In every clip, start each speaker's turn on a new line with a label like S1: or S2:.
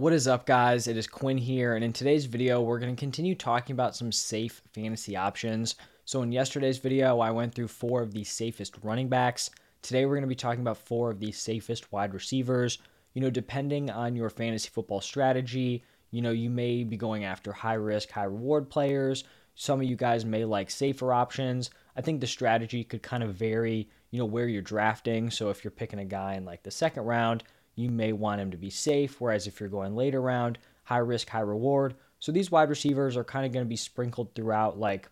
S1: What is up, guys? It is Quinn here, and in today's video, we're going to continue talking about some safe fantasy options. So, in yesterday's video, I went through four of the safest running backs. Today, we're going to be talking about four of the safest wide receivers. You know, depending on your fantasy football strategy, you know, you may be going after high risk, high reward players. Some of you guys may like safer options. I think the strategy could kind of vary, you know, where you're drafting. So, if you're picking a guy in like the second round, you may want him to be safe. Whereas if you're going later round, high risk, high reward. So these wide receivers are kind of going to be sprinkled throughout, like,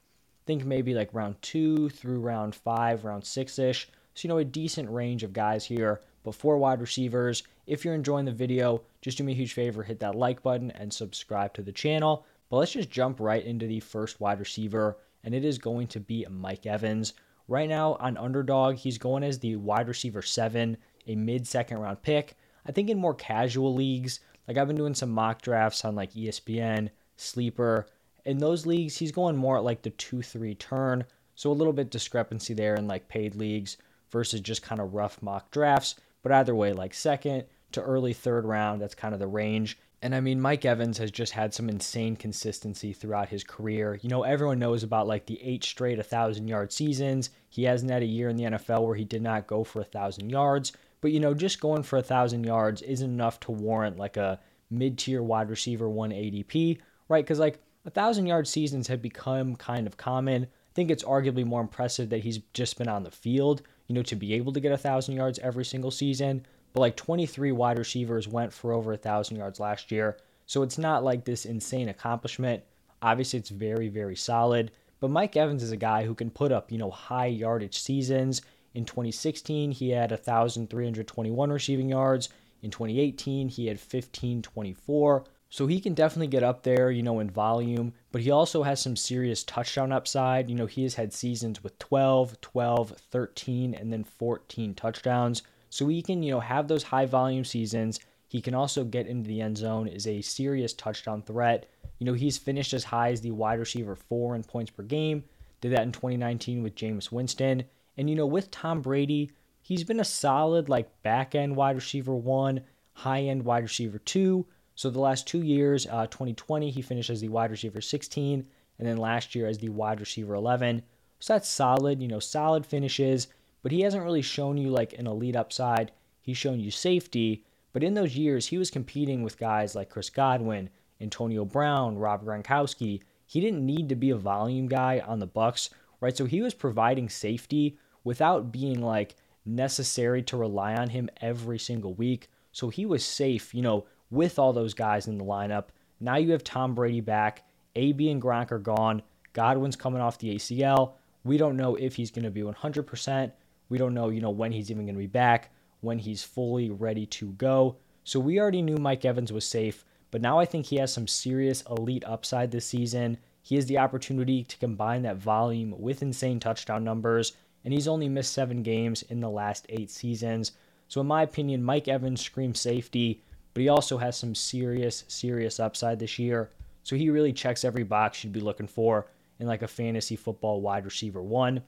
S1: think maybe like round two through round five, round six ish. So, you know, a decent range of guys here, but four wide receivers. If you're enjoying the video, just do me a huge favor, hit that like button and subscribe to the channel. But let's just jump right into the first wide receiver, and it is going to be Mike Evans. Right now on Underdog, he's going as the wide receiver seven, a mid second round pick. I think in more casual leagues, like I've been doing some mock drafts on like ESPN, Sleeper. In those leagues, he's going more at like the 2 3 turn. So a little bit discrepancy there in like paid leagues versus just kind of rough mock drafts. But either way, like second to early third round, that's kind of the range. And I mean, Mike Evans has just had some insane consistency throughout his career. You know, everyone knows about like the eight straight 1,000 yard seasons. He hasn't had a year in the NFL where he did not go for 1,000 yards. But you know, just going for a thousand yards isn't enough to warrant like a mid-tier wide receiver one ADP, right? Because like a thousand yard seasons have become kind of common. I think it's arguably more impressive that he's just been on the field, you know, to be able to get a thousand yards every single season. But like 23 wide receivers went for over a thousand yards last year, so it's not like this insane accomplishment. Obviously, it's very, very solid. But Mike Evans is a guy who can put up, you know, high yardage seasons. In 2016, he had 1,321 receiving yards. In 2018, he had 1,524. So he can definitely get up there, you know, in volume, but he also has some serious touchdown upside. You know, he has had seasons with 12, 12, 13, and then 14 touchdowns. So he can, you know, have those high volume seasons. He can also get into the end zone, is a serious touchdown threat. You know, he's finished as high as the wide receiver four in points per game. Did that in 2019 with Jameis Winston. And, you know, with Tom Brady, he's been a solid, like, back end wide receiver one, high end wide receiver two. So the last two years, uh, 2020, he finished as the wide receiver 16, and then last year as the wide receiver 11. So that's solid, you know, solid finishes, but he hasn't really shown you like an elite upside. He's shown you safety, but in those years, he was competing with guys like Chris Godwin, Antonio Brown, Rob Gronkowski. He didn't need to be a volume guy on the Bucs, right? So he was providing safety without being like necessary to rely on him every single week. So he was safe, you know, with all those guys in the lineup. Now you have Tom Brady back. AB and Gronk are gone. Godwin's coming off the ACL. We don't know if he's going to be 100%. We don't know, you know, when he's even going to be back, when he's fully ready to go. So we already knew Mike Evans was safe, but now I think he has some serious elite upside this season. He has the opportunity to combine that volume with insane touchdown numbers and he's only missed seven games in the last eight seasons. So, in my opinion, Mike Evans screams safety, but he also has some serious, serious upside this year. So, he really checks every box you'd be looking for in like a fantasy football wide receiver one.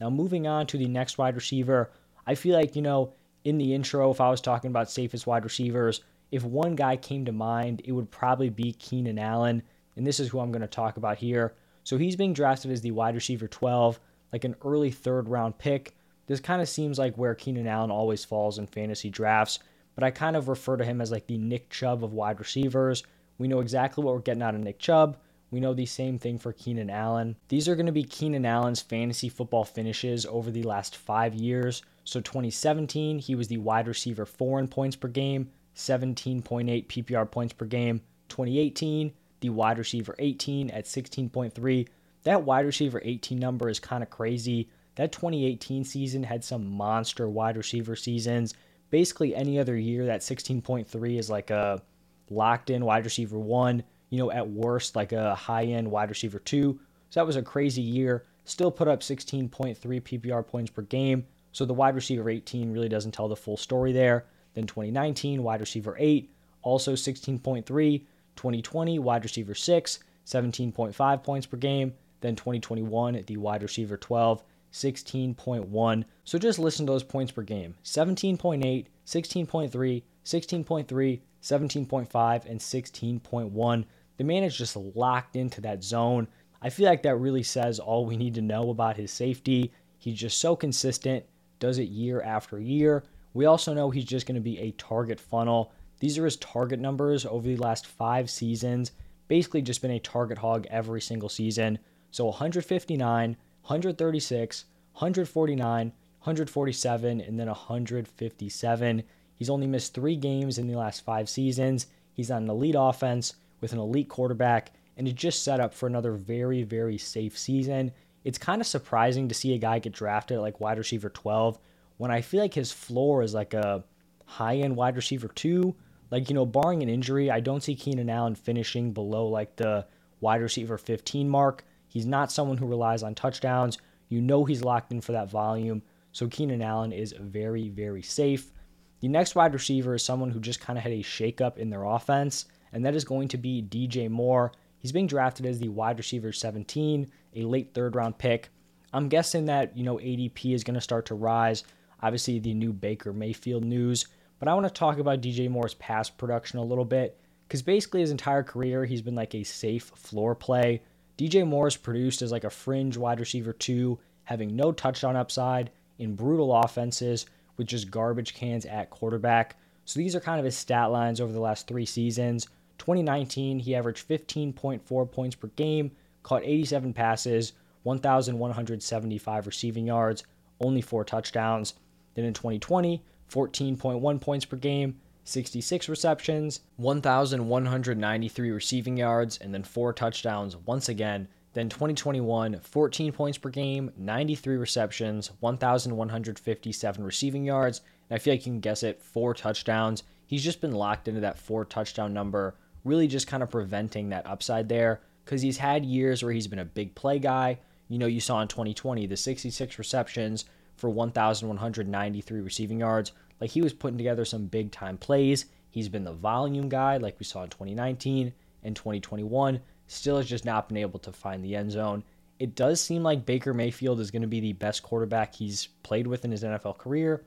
S1: Now, moving on to the next wide receiver, I feel like, you know, in the intro, if I was talking about safest wide receivers, if one guy came to mind, it would probably be Keenan Allen. And this is who I'm going to talk about here. So he's being drafted as the wide receiver 12 like an early third round pick. This kind of seems like where Keenan Allen always falls in fantasy drafts, but I kind of refer to him as like the Nick Chubb of wide receivers. We know exactly what we're getting out of Nick Chubb. We know the same thing for Keenan Allen. These are going to be Keenan Allen's fantasy football finishes over the last five years. So 2017, he was the wide receiver four in points per game, 17.8 PPR points per game. 2018, the wide receiver 18 at 16.3 that wide receiver 18 number is kind of crazy. That 2018 season had some monster wide receiver seasons. Basically, any other year, that 16.3 is like a locked in wide receiver one, you know, at worst, like a high end wide receiver two. So that was a crazy year. Still put up 16.3 PPR points per game. So the wide receiver 18 really doesn't tell the full story there. Then 2019, wide receiver 8, also 16.3. 2020, wide receiver 6, 17.5 points per game. Then 2021, the wide receiver 12, 16.1. So just listen to those points per game 17.8, 16.3, 16.3, 17.5, and 16.1. The man is just locked into that zone. I feel like that really says all we need to know about his safety. He's just so consistent, does it year after year. We also know he's just going to be a target funnel. These are his target numbers over the last five seasons. Basically, just been a target hog every single season. So 159, 136, 149, 147, and then 157. He's only missed three games in the last five seasons. He's on an elite offense with an elite quarterback, and is just set up for another very, very safe season. It's kind of surprising to see a guy get drafted like wide receiver 12 when I feel like his floor is like a high end wide receiver two. Like, you know, barring an injury, I don't see Keenan Allen finishing below like the wide receiver 15 mark. He's not someone who relies on touchdowns. You know he's locked in for that volume. So Keenan Allen is very, very safe. The next wide receiver is someone who just kind of had a shakeup in their offense, and that is going to be DJ Moore. He's being drafted as the wide receiver 17, a late third round pick. I'm guessing that, you know, ADP is going to start to rise. Obviously, the new Baker Mayfield news. But I want to talk about DJ Moore's pass production a little bit because basically his entire career, he's been like a safe floor play. DJ Moore's produced as like a fringe wide receiver two, having no touchdown upside in brutal offenses with just garbage cans at quarterback. So these are kind of his stat lines over the last three seasons. 2019, he averaged 15.4 points per game, caught 87 passes, 1,175 receiving yards, only four touchdowns. Then in 2020, 14.1 points per game, 66 receptions, 1,193 receiving yards, and then four touchdowns once again. Then 2021, 14 points per game, 93 receptions, 1,157 receiving yards. And I feel like you can guess it, four touchdowns. He's just been locked into that four touchdown number, really just kind of preventing that upside there because he's had years where he's been a big play guy. You know, you saw in 2020 the 66 receptions for 1,193 receiving yards. Like he was putting together some big time plays. He's been the volume guy, like we saw in 2019 and 2021 still has just not been able to find the end zone. It does seem like Baker Mayfield is going to be the best quarterback he's played with in his NFL career.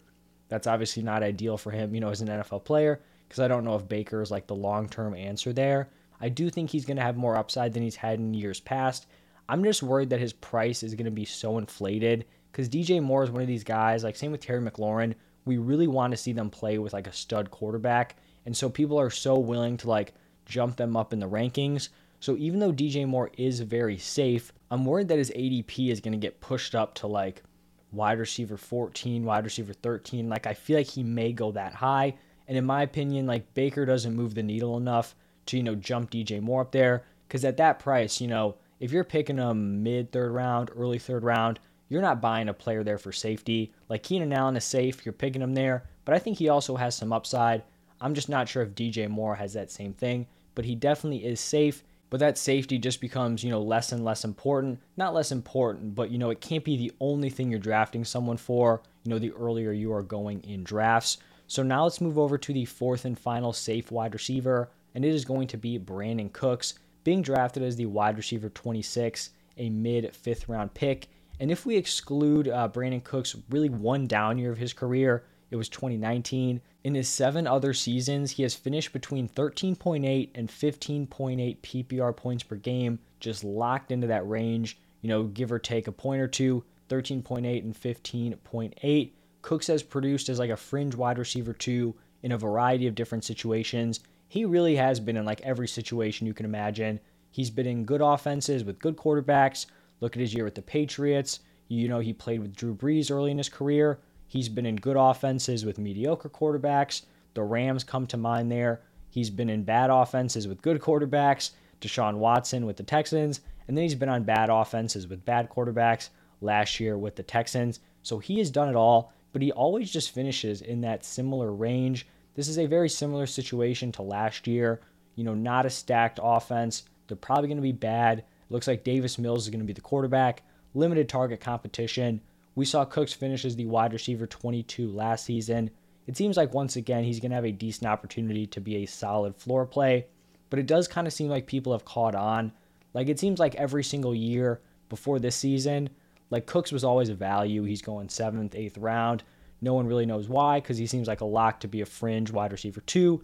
S1: That's obviously not ideal for him, you know, as an NFL player, because I don't know if Baker is like the long term answer there. I do think he's going to have more upside than he's had in years past. I'm just worried that his price is going to be so inflated because DJ Moore is one of these guys, like same with Terry McLaurin. We really want to see them play with like a stud quarterback. And so people are so willing to like jump them up in the rankings. So even though DJ Moore is very safe, I'm worried that his ADP is going to get pushed up to like wide receiver 14, wide receiver 13. Like I feel like he may go that high. And in my opinion, like Baker doesn't move the needle enough to, you know, jump DJ Moore up there. Cause at that price, you know, if you're picking a mid third round, early third round, you're not buying a player there for safety. Like Keenan Allen is safe, you're picking him there, but I think he also has some upside. I'm just not sure if DJ Moore has that same thing, but he definitely is safe but that safety just becomes, you know, less and less important. Not less important, but you know, it can't be the only thing you're drafting someone for, you know, the earlier you are going in drafts. So now let's move over to the fourth and final safe wide receiver, and it is going to be Brandin Cooks, being drafted as the wide receiver 26, a mid fifth round pick. And if we exclude uh, Brandin Cooks' really one down year of his career, it was 2019. In his seven other seasons, he has finished between 13.8 and 15.8 PPR points per game, just locked into that range, you know, give or take a point or two, 13.8 and 15.8. Cooks has produced as like a fringe wide receiver two in a variety of different situations. He really has been in like every situation you can imagine. He's been in good offenses with good quarterbacks. Look at his year with the Patriots. You know, he played with Drew Brees early in his career. He's been in good offenses with mediocre quarterbacks. The Rams come to mind there. He's been in bad offenses with good quarterbacks. Deshaun Watson with the Texans. And then he's been on bad offenses with bad quarterbacks last year with the Texans. So he has done it all, but he always just finishes in that similar range. This is a very similar situation to last year. You know, not a stacked offense. They're probably going to be bad. Looks like Davis Mills is going to be the quarterback. Limited target competition. We saw Cooks finish as the wide receiver 22 last season. It seems like once again he's going to have a decent opportunity to be a solid floor play, but it does kind of seem like people have caught on. Like it seems like every single year before this season, like Cooks was always a value. He's going seventh, eighth round. No one really knows why because he seems like a lock to be a fringe wide receiver two.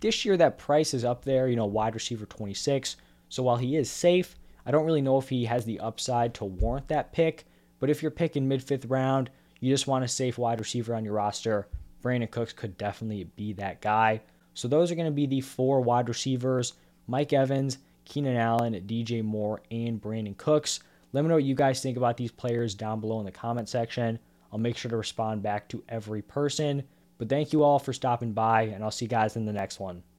S1: this year that price is up there, you know, wide receiver 26. So while he is safe, I don't really know if he has the upside to warrant that pick. But if you're picking mid fifth round, you just want a safe wide receiver on your roster. Brandin Cooks could definitely be that guy. So those are going to be the four wide receivers Mike Evans, Keenan Allen, DJ Moore, and Brandin Cooks. Let me know what you guys think about these players down below in the comment section. I'll make sure to respond back to every person. But thank you all for stopping by, and I'll see you guys in the next one.